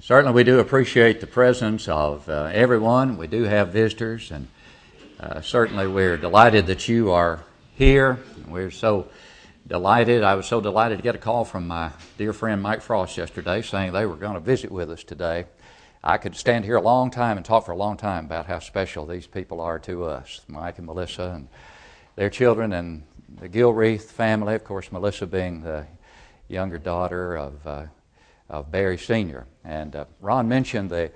certainly we do appreciate the presence of uh, everyone. We do have visitors, and uh, certainly we're delighted that you are here. We're so delighted. I was so delighted to get a call from my dear friend Mike Frost yesterday saying they were going to visit with us today. I could stand here a long time and talk for a long time about how special these people are to us, Mike and Melissa and their children and the Gilreath family. Of course, Melissa being the younger daughter of, uh, of Barry Sr. And uh, Ron mentioned the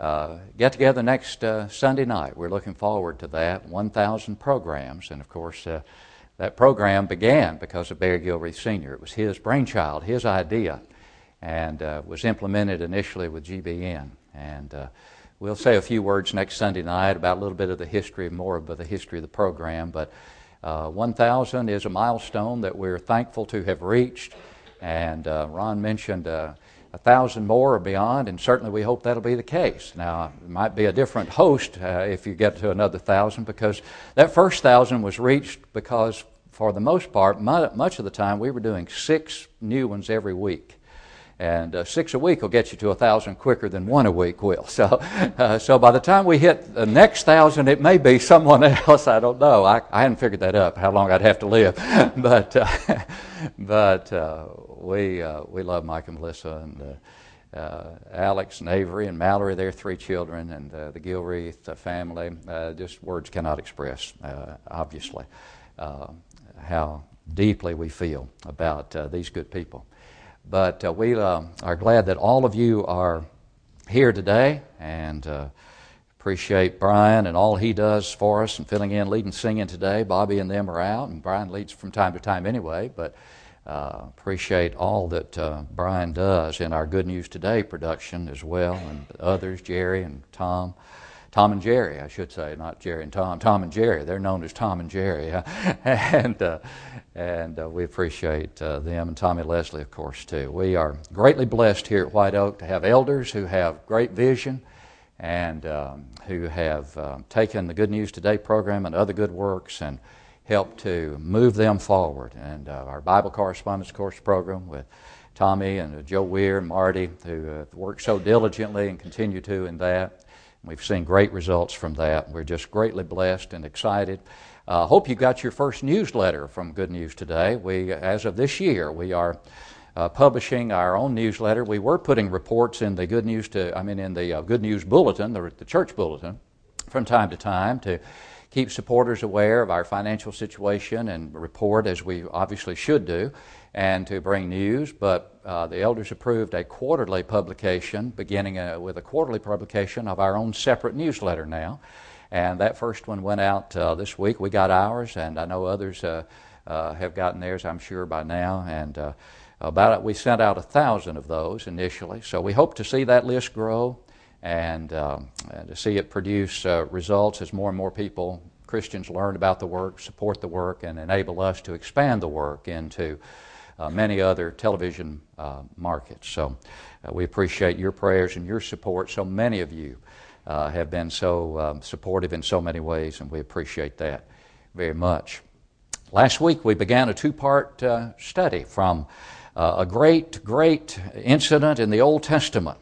uh, get together next uh, Sunday night. We're looking forward to that. 1,000 programs. And of course, uh, that program began because of Barry Gilreath Sr. It was his brainchild, his idea, and uh, was implemented initially with GBN. And we'll say a few words next Sunday night about a little bit of the history, more of the history of the program. But 1,000 is a milestone that we're thankful to have reached. And uh, Ron mentioned uh, thousand more or beyond, and certainly we hope that'll be the case. Now, it might be a different host uh, if you get to another thousand, because that first thousand was reached because, for the most part, much of the time, we were doing six new ones every week. And uh, six a week will get you to a thousand quicker than one a week will. So, uh, so by the time we hit the next thousand, it may be someone else. I don't know. I, I hadn't figured that up, how long I'd have to live. but, uh, but uh, we, uh, we love Mike and Melissa and uh, uh, Alex and Avery and Mallory, their three children, and uh, the Gilreath family. Just words cannot express, obviously, how deeply we feel about these good people. But we are glad that all of you are here today and appreciate Brian and all he does for us and filling in, leading, singing today. Bobby and them are out, and Brian leads from time to time anyway. But uh, appreciate all that uh, Brian does in our Good News Today production as well, and others, Jerry and Tom. Tom and Jerry, I should say, not Jerry and Tom. Tom and Jerry, they're known as Tom and Jerry, and uh, and uh, we appreciate uh, them and Tommy Leslie, of course, too. We are greatly blessed here at White Oak to have elders who have great vision and um, who have um, taken the Good News Today program and other good works and help to move them forward. And uh, our Bible correspondence course program with Tommy and uh, Joe Weir and Marty, who have worked so diligently and continue to in that. We've seen great results from that. We're just greatly blessed and excited. I uh, hope you got your first newsletter from Good News Today. We, as of this year, we are uh, publishing our own newsletter. We were putting reports in the Good News to, I mean, in the uh, Good News Bulletin, the, the church bulletin, from time to time to keep supporters aware of our financial situation and report as we obviously should do, and to bring news. But uh, the elders approved a quarterly publication, beginning uh, with a quarterly publication of our own separate newsletter now. And that first one went out uh, this week. We got ours, and I know others uh, uh, have gotten theirs, I'm sure, by now. And about it, we sent out a thousand of those initially. So we hope to see that list grow and, and to see it produce uh, results as more and more people, Christians, learn about the work, support the work, and enable us to expand the work into uh, many other television uh, markets. So uh, we appreciate your prayers and your support. So many of you uh, have been so um, supportive in so many ways, and we appreciate that very much. Last week we began a two part uh, study from a great, great incident in the Old Testament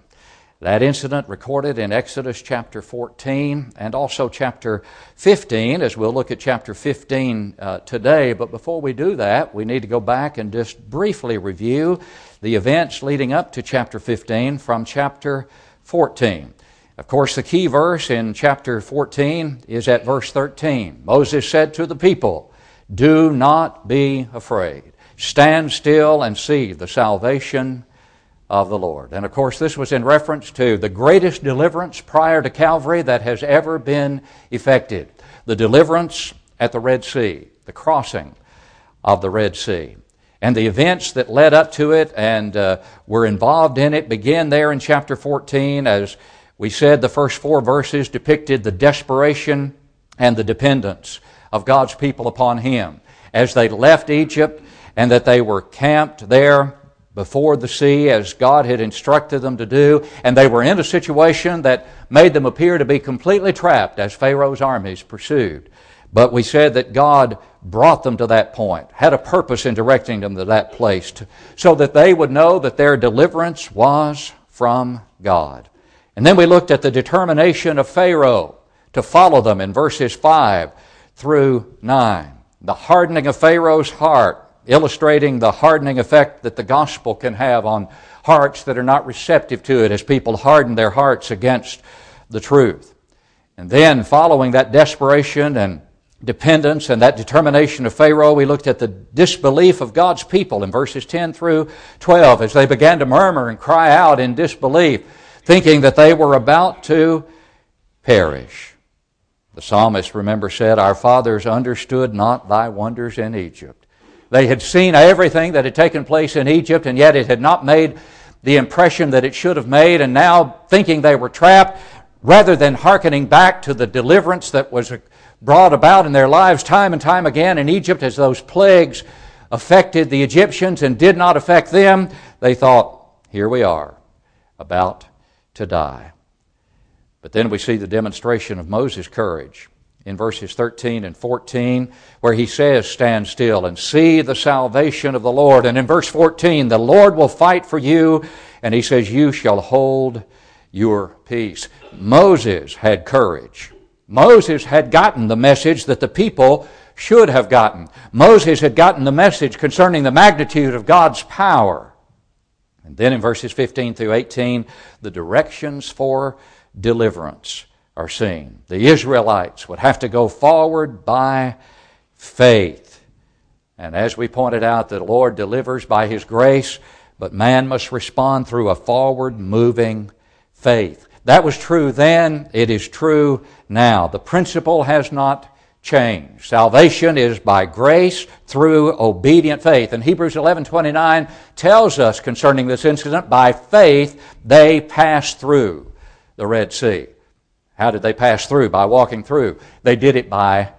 that incident recorded in Exodus chapter 14 and also chapter 15, as we'll look at chapter 15 uh, today. But before we do that, we need to go back and just briefly review the events leading up to chapter 15 from chapter 14. Of course, the key verse in chapter 14 is at verse 13. Moses said to the people, Do not be afraid. Stand still and see the salvation of the Lord. And of course, this was in reference to the greatest deliverance prior to Calvary that has ever been effected the deliverance at the Red Sea, the crossing of the Red Sea. And the events that led up to it and uh, were involved in it begin there in chapter 14. As we said, the first four verses depicted the desperation and the dependence of God's people upon Him as they left Egypt and that they were camped there before the sea as God had instructed them to do, and they were in a situation that made them appear to be completely trapped as Pharaoh's armies pursued. But we said that God brought them to that point, had a purpose in directing them to that place, to, so that they would know that their deliverance was from God. And then we looked at the determination of Pharaoh to follow them in verses 5 through 9. The hardening of Pharaoh's heart, illustrating the hardening effect that the gospel can have on hearts that are not receptive to it as people harden their hearts against the truth. And then, following that desperation and dependence and that determination of Pharaoh, we looked at the disbelief of God's people in verses 10 through 12 as they began to murmur and cry out in disbelief, thinking that they were about to perish. The psalmist, remember, said, Our fathers understood not thy wonders in Egypt. They had seen everything that had taken place in Egypt, and yet it had not made the impression that it should have made, and now thinking they were trapped, rather than hearkening back to the deliverance that was brought about in their lives time and time again in Egypt as those plagues affected the Egyptians and did not affect them, they thought, here we are, about to die. But then we see the demonstration of Moses' courage in verses 13 and 14, where he says, Stand still and see the salvation of the Lord. And in verse 14, the Lord will fight for you, and he says, You shall hold your peace. Moses had courage. Moses had gotten the message that the people should have gotten. Moses had gotten the message concerning the magnitude of God's power. And then in verses 15 through 18, the directions for deliverance are seen. The Israelites would have to go forward by faith. And as we pointed out, the Lord delivers by His grace, but man must respond through a forward moving faith. That was true then, it is true now. The principle has not changed. Salvation is by grace through obedient faith. And Hebrews 11:29 tells us concerning this incident, by faith they passed through the Red Sea. How did they pass through? By walking through. They did it by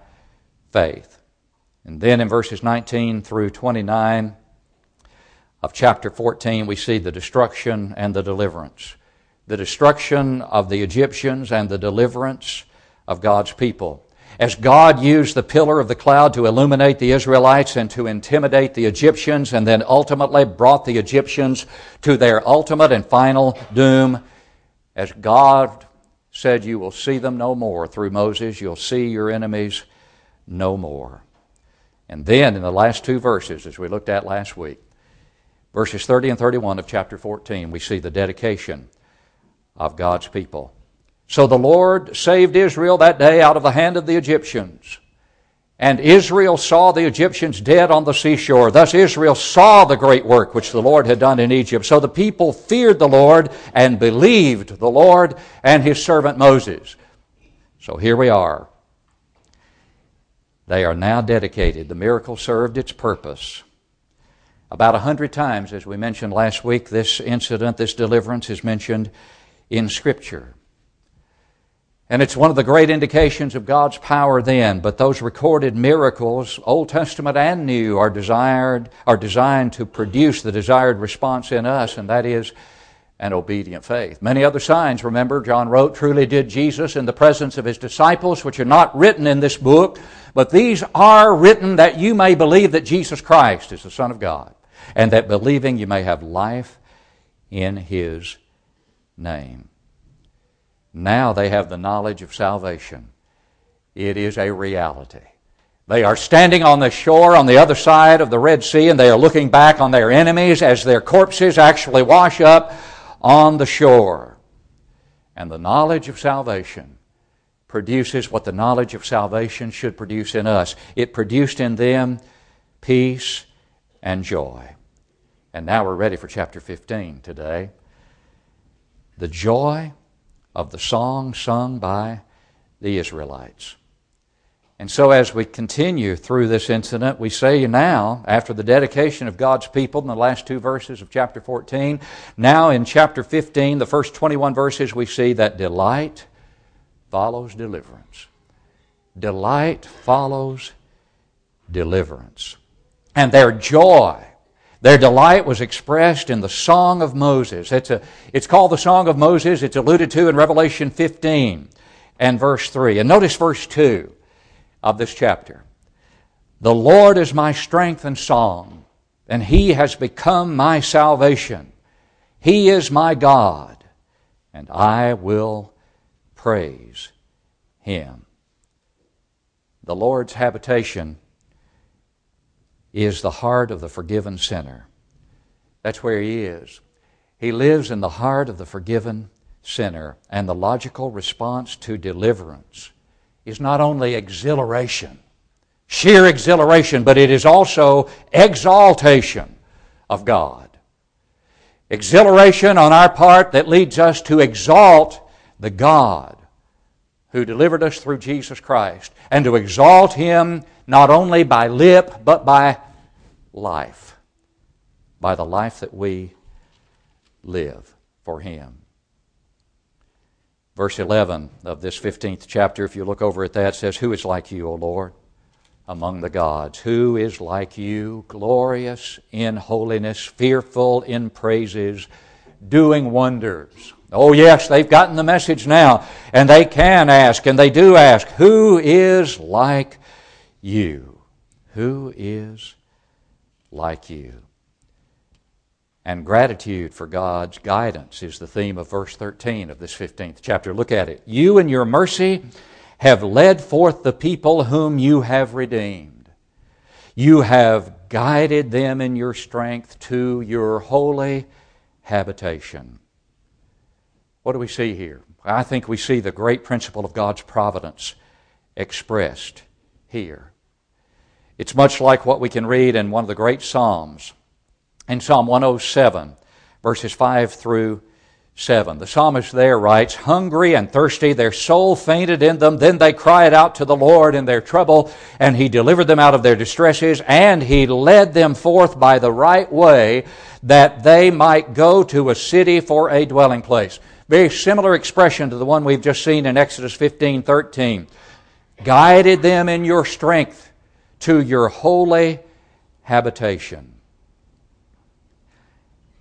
faith. And then in verses 19 through 29 of chapter 14, we see the destruction and the deliverance. The destruction of the Egyptians and the deliverance of God's people. As God used the pillar of the cloud to illuminate the Israelites and to intimidate the Egyptians, and then ultimately brought the Egyptians to their ultimate and final doom, as God said, You will see them no more through Moses, you'll see your enemies no more. And then in the last two verses, as we looked at last week, verses 30 and 31 of chapter 14, we see the dedication of God's people. So the Lord saved Israel that day out of the hand of the Egyptians. And Israel saw the Egyptians dead on the seashore. Thus Israel saw the great work which the Lord had done in Egypt. So the people feared the Lord and believed the Lord and his servant Moses. So here we are. They are now dedicated. The miracle served its purpose. About a hundred times, as we mentioned last week, this incident, this deliverance is mentioned in Scripture. And it's one of the great indications of God's power then. But those recorded miracles, Old Testament and New, are desired, are designed to produce the desired response in us, and that is an obedient faith. Many other signs, remember, John wrote, truly did Jesus in the presence of his disciples, which are not written in this book, but these are written that you may believe that Jesus Christ is the Son of God, and that believing you may have life in his name. Now they have the knowledge of salvation. It is a reality. They are standing on the shore on the other side of the Red Sea and they are looking back on their enemies as their corpses actually wash up on the shore. And the knowledge of salvation produces what the knowledge of salvation should produce in us. It produced in them peace and joy. And now we're ready for chapter 15 today. The joy of the song sung by the Israelites. And so, as we continue through this incident, we say now, after the dedication of God's people in the last two verses of chapter 14, now in chapter 15, the first 21 verses, we see that delight follows deliverance. Delight follows deliverance. And their joy their delight was expressed in the Song of Moses. It's, a, it's called the Song of Moses. It's alluded to in Revelation 15 and verse 3. And notice verse 2 of this chapter. The Lord is my strength and song, and He has become my salvation. He is my God, and I will praise him. The Lord's habitation is the heart of the forgiven sinner. That's where he is. He lives in the heart of the forgiven sinner, and the logical response to deliverance is not only exhilaration, sheer exhilaration, but it is also exaltation of God. Exhilaration on our part that leads us to exalt the God who delivered us through Jesus Christ, and to exalt Him not only by lip, but by life, by the life that we live for Him. Verse 11 of this 15th chapter, if you look over at that, says, Who is like you, O Lord, among the gods? Who is like you, glorious in holiness, fearful in praises, doing wonders? Oh, yes, they've gotten the message now, and they can ask, and they do ask, Who is like you? Who is like you? And gratitude for God's guidance is the theme of verse 13 of this 15th chapter. Look at it. You in your mercy have led forth the people whom you have redeemed. You have guided them in your strength to your holy habitation. What do we see here? I think we see the great principle of God's providence expressed here. It's much like what we can read in one of the great Psalms, in Psalm 107, verses 5 through 7. The psalmist there writes, Hungry and thirsty, their soul fainted in them. Then they cried out to the Lord in their trouble, and He delivered them out of their distresses, and He led them forth by the right way, that they might go to a city for a dwelling place. Very similar expression to the one we've just seen in Exodus 15 13. Guided them in your strength to your holy habitation.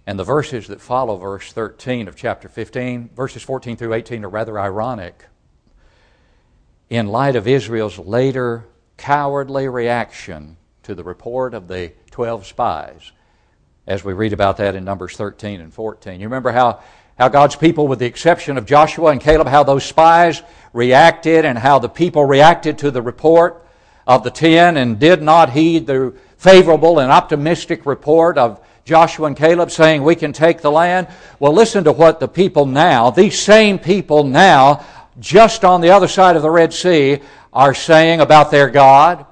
And the verses that follow verse 13 of chapter 15, verses 14 through 18, are rather ironic in light of Israel's later cowardly reaction to the report of the 12 spies, as we read about that in Numbers 13 and 14. You remember how how God's people, with the exception of Joshua and Caleb, how those spies reacted and how the people reacted to the report of the ten and did not heed the favorable and optimistic report of Joshua and Caleb saying, We can take the land. Well, listen to what the people now, these same people now, just on the other side of the Red Sea, are saying about their God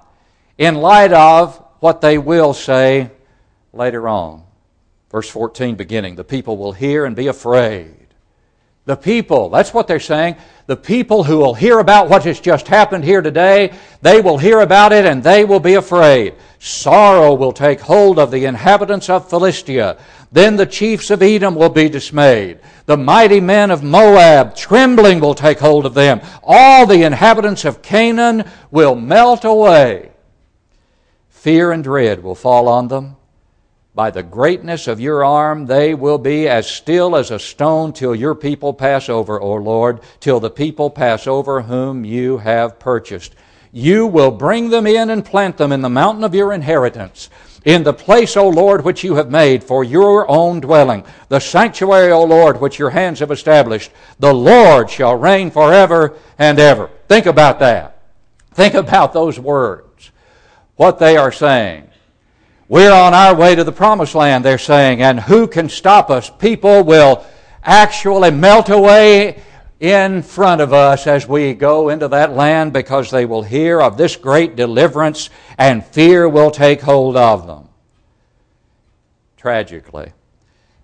in light of what they will say later on. Verse 14 beginning, the people will hear and be afraid. The people, that's what they're saying. The people who will hear about what has just happened here today, they will hear about it and they will be afraid. Sorrow will take hold of the inhabitants of Philistia. Then the chiefs of Edom will be dismayed. The mighty men of Moab, trembling will take hold of them. All the inhabitants of Canaan will melt away. Fear and dread will fall on them. By the greatness of your arm, they will be as still as a stone till your people pass over, O Lord, till the people pass over whom you have purchased. You will bring them in and plant them in the mountain of your inheritance, in the place, O Lord, which you have made for your own dwelling, the sanctuary, O Lord, which your hands have established. The Lord shall reign forever and ever. Think about that. Think about those words. What they are saying. We're on our way to the promised land, they're saying, and who can stop us? People will actually melt away in front of us as we go into that land because they will hear of this great deliverance and fear will take hold of them. Tragically,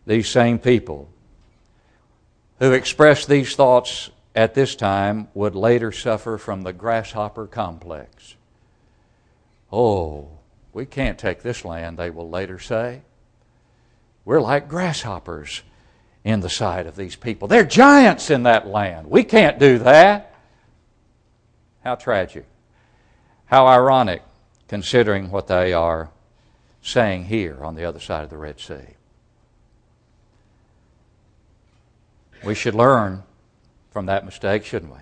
these same people who expressed these thoughts at this time would later suffer from the grasshopper complex. Oh, we can't take this land, they will later say. We're like grasshoppers in the sight of these people. They're giants in that land. We can't do that. How tragic. How ironic, considering what they are saying here on the other side of the Red Sea. We should learn from that mistake, shouldn't we?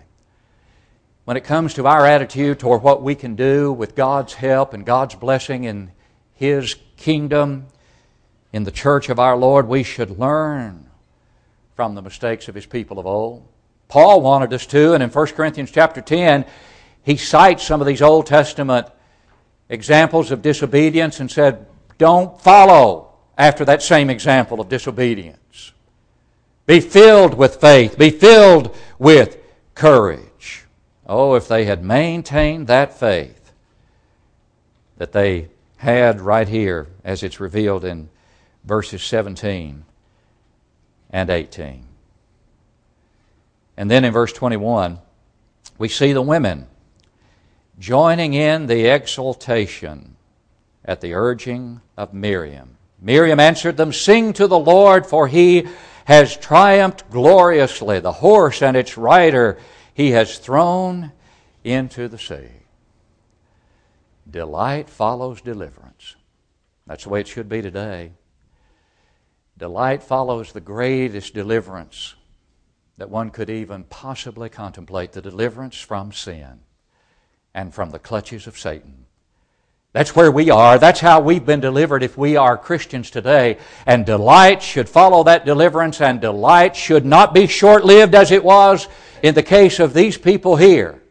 When it comes to our attitude toward what we can do with God's help and God's blessing in His kingdom, in the church of our Lord, we should learn from the mistakes of his people of old. Paul wanted us to, and in 1 Corinthians chapter 10, he cites some of these Old Testament examples of disobedience and said, Don't follow after that same example of disobedience. Be filled with faith, be filled with courage. Oh, if they had maintained that faith that they had right here, as it's revealed in verses 17 and 18. And then in verse 21, we see the women joining in the exultation at the urging of Miriam. Miriam answered them, Sing to the Lord, for he has triumphed gloriously. The horse and its rider he has thrown into the sea. Delight follows deliverance. That's the way it should be today. Delight follows the greatest deliverance that one could even possibly contemplate the deliverance from sin and from the clutches of Satan. That's where we are. That's how we've been delivered if we are Christians today. And delight should follow that deliverance, and delight should not be short lived as it was in the case of these people here.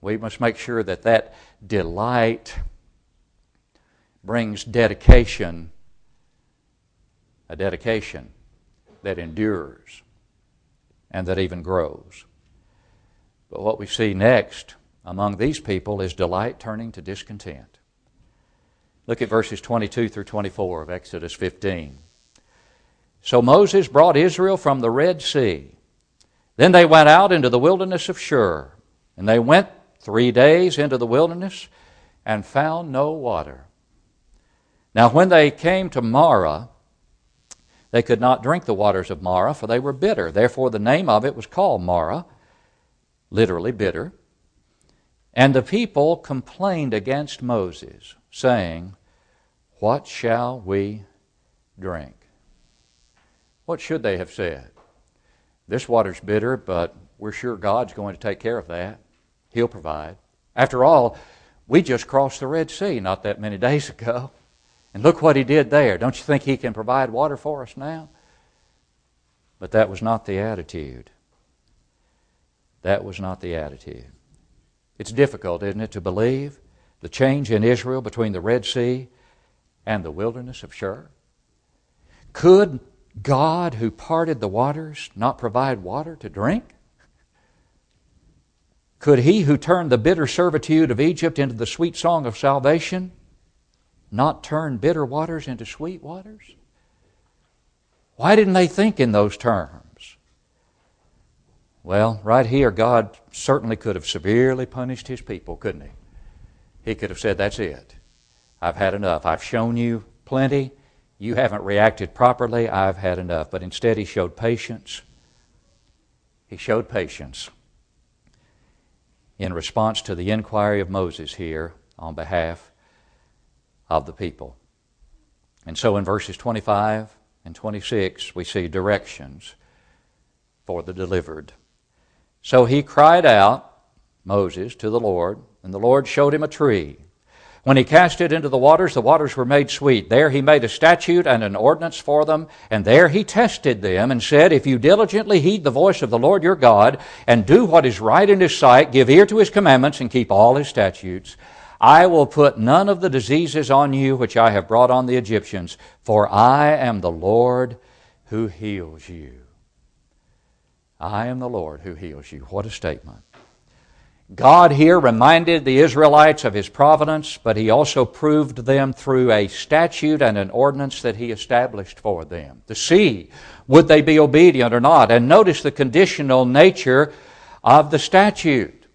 We must make sure that that delight brings dedication, a dedication that endures and that even grows. But what we see next among these people is delight turning to discontent. Look at verses 22 through 24 of Exodus 15. So Moses brought Israel from the Red Sea. Then they went out into the wilderness of Shur, and they went three days into the wilderness and found no water. Now, when they came to Marah, they could not drink the waters of Marah, for they were bitter. Therefore, the name of it was called Marah, literally bitter. And the people complained against Moses, saying, What shall we drink? What should they have said? This water's bitter, but we're sure God's going to take care of that. He'll provide. After all, we just crossed the Red Sea not that many days ago. And look what He did there. Don't you think He can provide water for us now? But that was not the attitude. That was not the attitude. It's difficult, isn't it, to believe the change in Israel between the Red Sea and the wilderness of Shur? Could God, who parted the waters, not provide water to drink? Could he who turned the bitter servitude of Egypt into the sweet song of salvation not turn bitter waters into sweet waters? Why didn't they think in those terms? Well, right here, God certainly could have severely punished his people, couldn't he? He could have said, That's it. I've had enough. I've shown you plenty. You haven't reacted properly. I've had enough. But instead, he showed patience. He showed patience in response to the inquiry of Moses here on behalf of the people. And so in verses 25 and 26, we see directions for the delivered. So he cried out, Moses, to the Lord, and the Lord showed him a tree. When he cast it into the waters, the waters were made sweet. There he made a statute and an ordinance for them, and there he tested them and said, If you diligently heed the voice of the Lord your God, and do what is right in his sight, give ear to his commandments, and keep all his statutes, I will put none of the diseases on you which I have brought on the Egyptians, for I am the Lord who heals you. I am the Lord who heals you. What a statement. God here reminded the Israelites of his providence, but he also proved them through a statute and an ordinance that he established for them to see would they be obedient or not. And notice the conditional nature of the statute.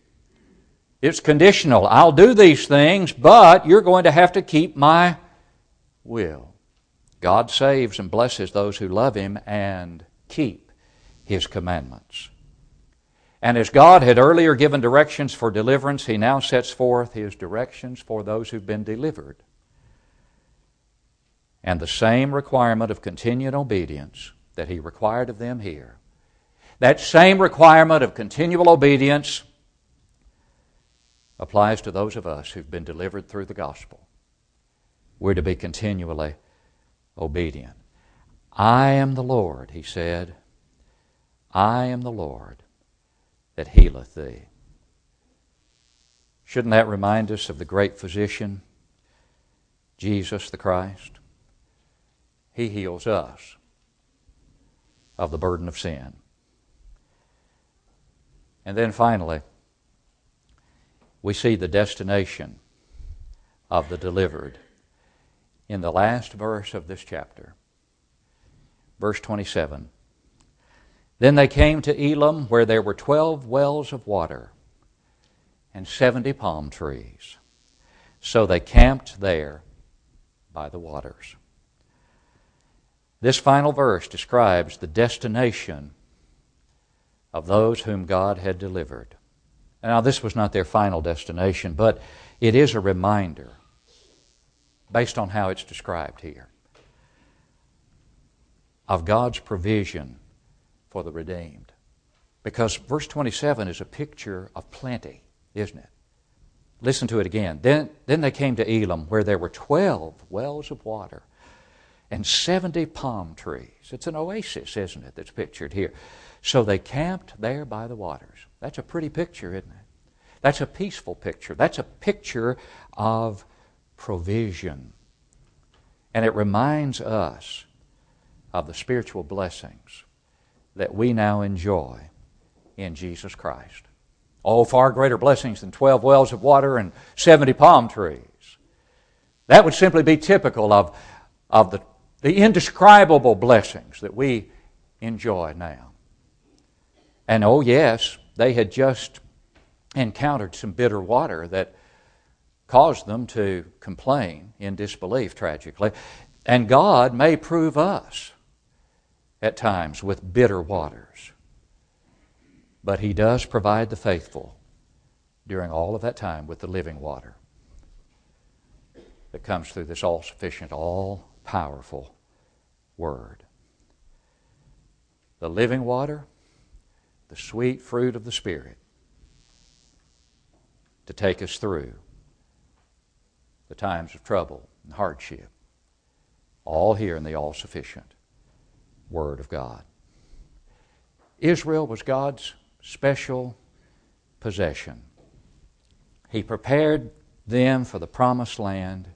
It's conditional. I'll do these things, but you're going to have to keep my will. God saves and blesses those who love him and keep his commandments. And as God had earlier given directions for deliverance, he now sets forth his directions for those who've been delivered. And the same requirement of continued obedience that he required of them here, that same requirement of continual obedience applies to those of us who've been delivered through the gospel. We're to be continually obedient. I am the Lord, he said, I am the Lord that healeth thee. Shouldn't that remind us of the great physician, Jesus the Christ? He heals us of the burden of sin. And then finally, we see the destination of the delivered in the last verse of this chapter. Verse 27. Then they came to Elim, where there were twelve wells of water and seventy palm trees. So they camped there by the waters. This final verse describes the destination of those whom God had delivered. Now, this was not their final destination, but it is a reminder based on how it's described here of God's provision for the redeemed. Because verse 27 is a picture of plenty, isn't it? Listen to it again. Then, then they came to Elim, where there were 12 wells of water and 70 palm trees. It's an oasis, isn't it, that's pictured here. So they camped there by the waters. That's a pretty picture, isn't it? That's a peaceful picture. That's a picture of provision. And it reminds us of the spiritual blessings that we now enjoy in Jesus Christ. Oh, far greater blessings than 12 wells of water and 70 palm trees. That would simply be typical of, of the, the indescribable blessings that we enjoy now. And oh, yes, they had just encountered some bitter water that caused them to complain in disbelief, tragically. And God may prove us at times with bitter waters. But He does provide the faithful during all of that time with the living water that comes through this all sufficient, all powerful Word. The living water, the sweet fruit of the Spirit to take us through the times of trouble and hardship. All here in the all sufficient Word of God. Israel was God's special possession. He prepared them for the promised land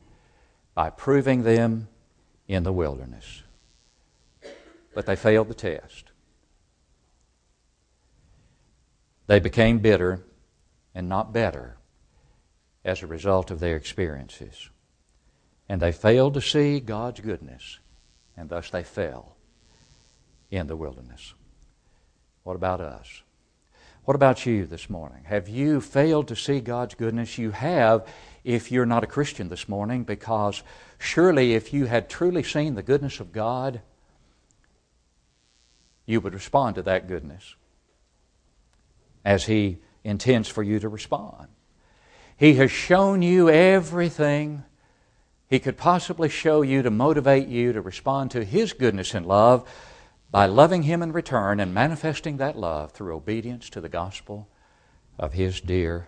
by proving them in the wilderness. But they failed the test. They became bitter and not better as a result of their experiences. And they failed to see God's goodness, and thus they fell in the wilderness. What about us? What about you this morning? Have you failed to see God's goodness? You have if you're not a Christian this morning, because surely if you had truly seen the goodness of God, you would respond to that goodness as He intends for you to respond. He has shown you everything He could possibly show you to motivate you to respond to His goodness and love by loving Him in return and manifesting that love through obedience to the gospel of His dear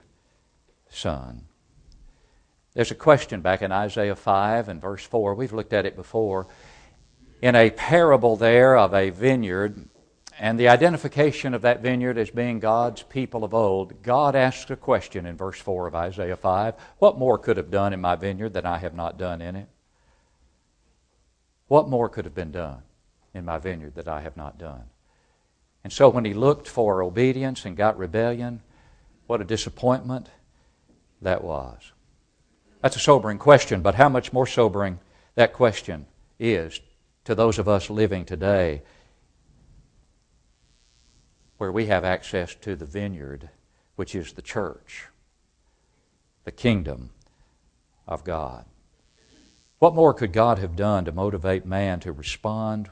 Son. There's a question back in Isaiah 5 and verse 4. We've looked at it before. In a parable there of a vineyard and the identification of that vineyard as being God's people of old, God asks a question in verse 4 of Isaiah 5 What more could have done in my vineyard than I have not done in it? What more could have been done? In my vineyard that I have not done. And so when he looked for obedience and got rebellion, what a disappointment that was. That's a sobering question, but how much more sobering that question is to those of us living today where we have access to the vineyard, which is the church, the kingdom of God. What more could God have done to motivate man to respond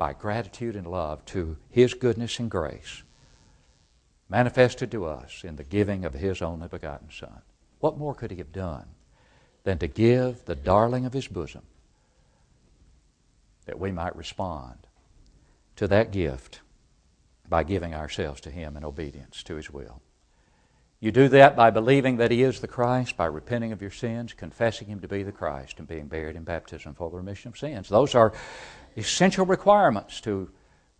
by gratitude and love to His goodness and grace manifested to us in the giving of His only begotten Son. What more could He have done than to give the darling of His bosom that we might respond to that gift by giving ourselves to Him in obedience to His will? You do that by believing that He is the Christ, by repenting of your sins, confessing Him to be the Christ, and being buried in baptism for the remission of sins. Those are essential requirements to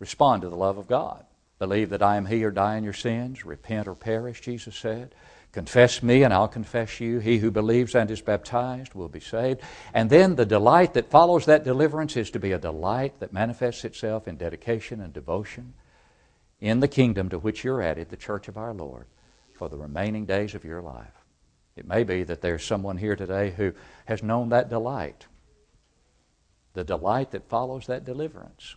Respond to the love of God. Believe that I am He or die in your sins. Repent or perish, Jesus said. Confess me and I'll confess you. He who believes and is baptized will be saved. And then the delight that follows that deliverance is to be a delight that manifests itself in dedication and devotion in the kingdom to which you're added, the church of our Lord, for the remaining days of your life. It may be that there's someone here today who has known that delight, the delight that follows that deliverance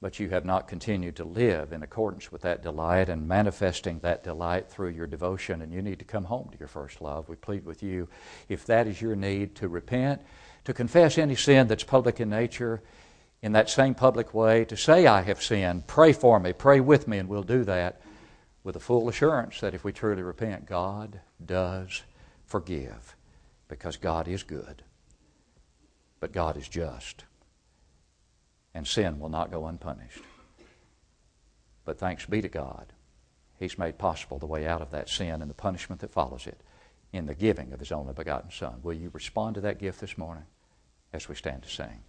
but you have not continued to live in accordance with that delight and manifesting that delight through your devotion, and you need to come home to your first love. We plead with you, if that is your need, to repent, to confess any sin that's public in nature in that same public way, to say, I have sinned, pray for me, pray with me, and we'll do that with a full assurance that if we truly repent, God does forgive because God is good, but God is just and sin will not go unpunished. But thanks be to God, He's made possible the way out of that sin and the punishment that follows it in the giving of His only begotten Son. Will you respond to that gift this morning as we stand to sing?